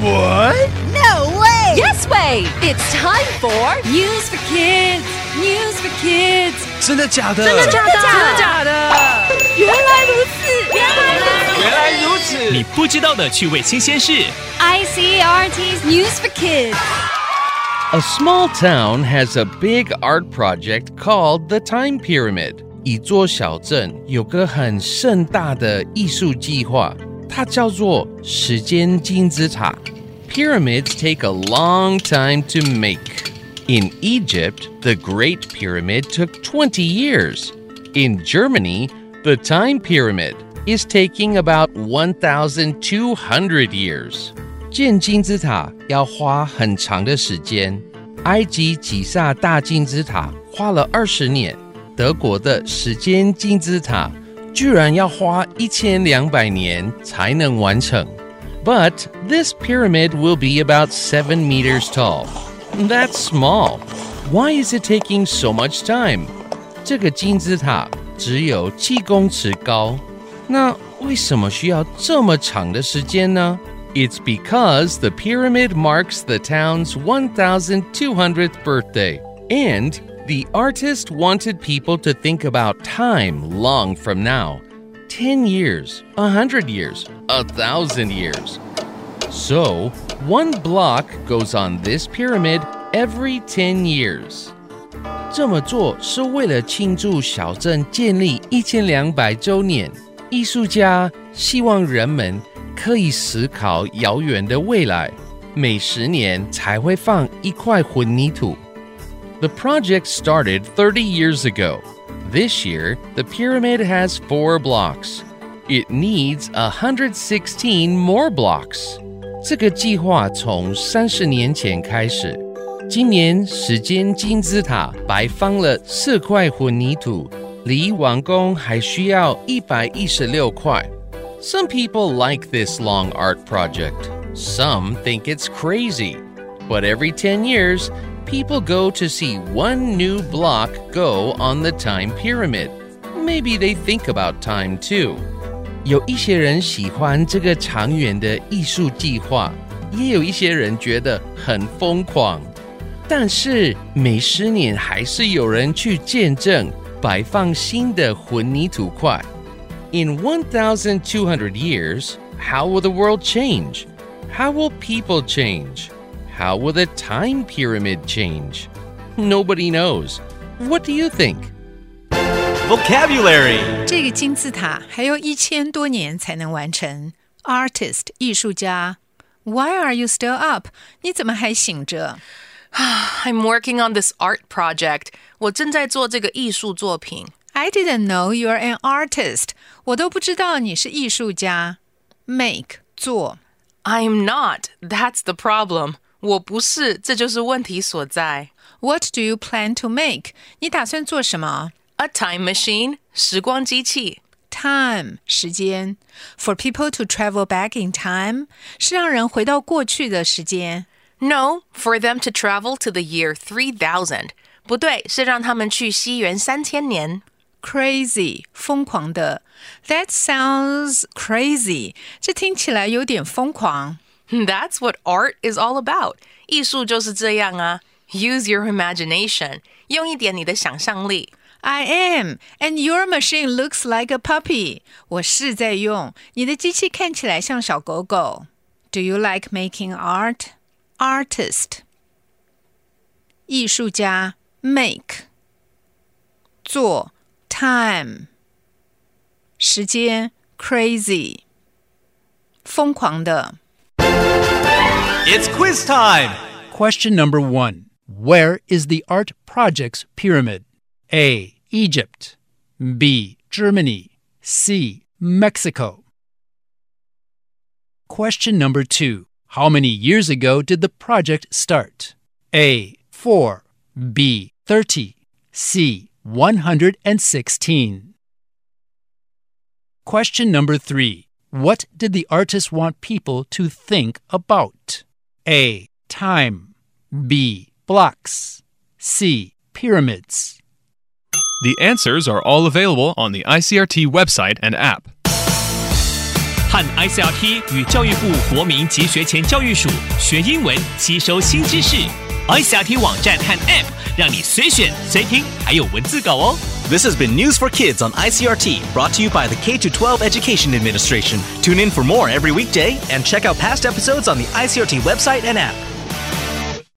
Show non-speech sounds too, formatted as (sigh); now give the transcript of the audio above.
What? No way! Yes way! It's time for News for Kids. News for Kids. 真的假的？真的假的？真的假的？原来如此，原来如此。原来如此。你不知道的趣味新鲜事。 ICRT's News for Kids. A small town has a big art project called the Time Pyramid. 一座小镇有个很盛大的艺术计划， 它叫做时间金字塔。Pyramids take a long time to make. In Egypt, the Great Pyramid took 20 years. In Germany, the Time Pyramid is taking about 1,200 years. 建金字塔要花很长的时间。埃及吉萨大金字塔花了二十年，德国的时间金字塔 居然要花一千两百年才能完成。But this pyramid will be about seven meters tall. That's small. Why is it taking so much time? 这个金字塔只有七公尺高，那为什么需要这么长的时间呢？It's because the pyramid marks the town's 1200th birthday, and the artist wanted people to think about time long from now 10 years, 100 years, a thousand years. So, one block goes on this pyramid every 10 years. 这么做是为了庆祝小镇建立一千两百周年。艺术家希望人们可以思考遥远的未来，每十年才会放一块混凝土。 The project started 30 years ago. This year, the pyramid has four blocks. It needs 116 more blocks. 这个计划从三十年前开始。今年时间金字塔白放了四块混凝土，离完工还需要一百一十六块。Some people like this long art project. Some think it's crazy. But every 10 years, people go to see one new block go on the time pyramid. Maybe they think about time too. 有一些人喜欢这个长远的艺术计划，也有一些人觉得很疯狂。但是每十年还是有人去见证摆放新的混凝土块。In 1,200 years, how will the world change? How will people change? How will the time pyramid change? Nobody knows. What do you think? Vocabulary. 这个金字塔还要一千多年才能完成。Artist 艺术家，Why are you still up？你怎么还醒着 I'm (sighs) working on this art project. 我正在做这个艺术作品。 ？I didn't know you're an artist。我都不知道你是艺术家。Make 做 I'm not. That's the problem. 我不是，这就是问题所在。 What do you plan to make？你打算做什么 A time machine，时光机器。 ？Time 时间，for people to travel back in time 是让人回到过去的时间。 No, for them to travel to the year 3000. 不对，是让他们去西元三千年。 Crazy 疯狂的，That sounds crazy。这听起来有点疯狂。 (laughs) That's what art is all about. 艺术就是这样啊。Use your imagination，用一点你的想象力。 I am, and your machine looks like a puppy. 我是在用，你的机器看起来像小狗狗。Do you like making art? Artist. 艺术家 make 做 time 时间 crazy 疯狂的 It's quiz time. Question number one Where is the art project's pyramid? A. Egypt. B. Germany. C. Mexico. Question number two How many years ago did the project start? A. 4. B. 30. C. 116. Question number three What did the artist want people to think about? A. Time. B. Blocks. C. Pyramids. The answers are all available on the ICRT website and app. 和 ICRT 与教育部国民及学前教育署学英文，吸收新知识。ICRT 网站和 App 让你随选随听，还有文字稿哦。 This has been News for Kids on ICRT, brought to you by the K 12 Education Administration. Tune in for more every weekday and check out past episodes on the ICRT website and app.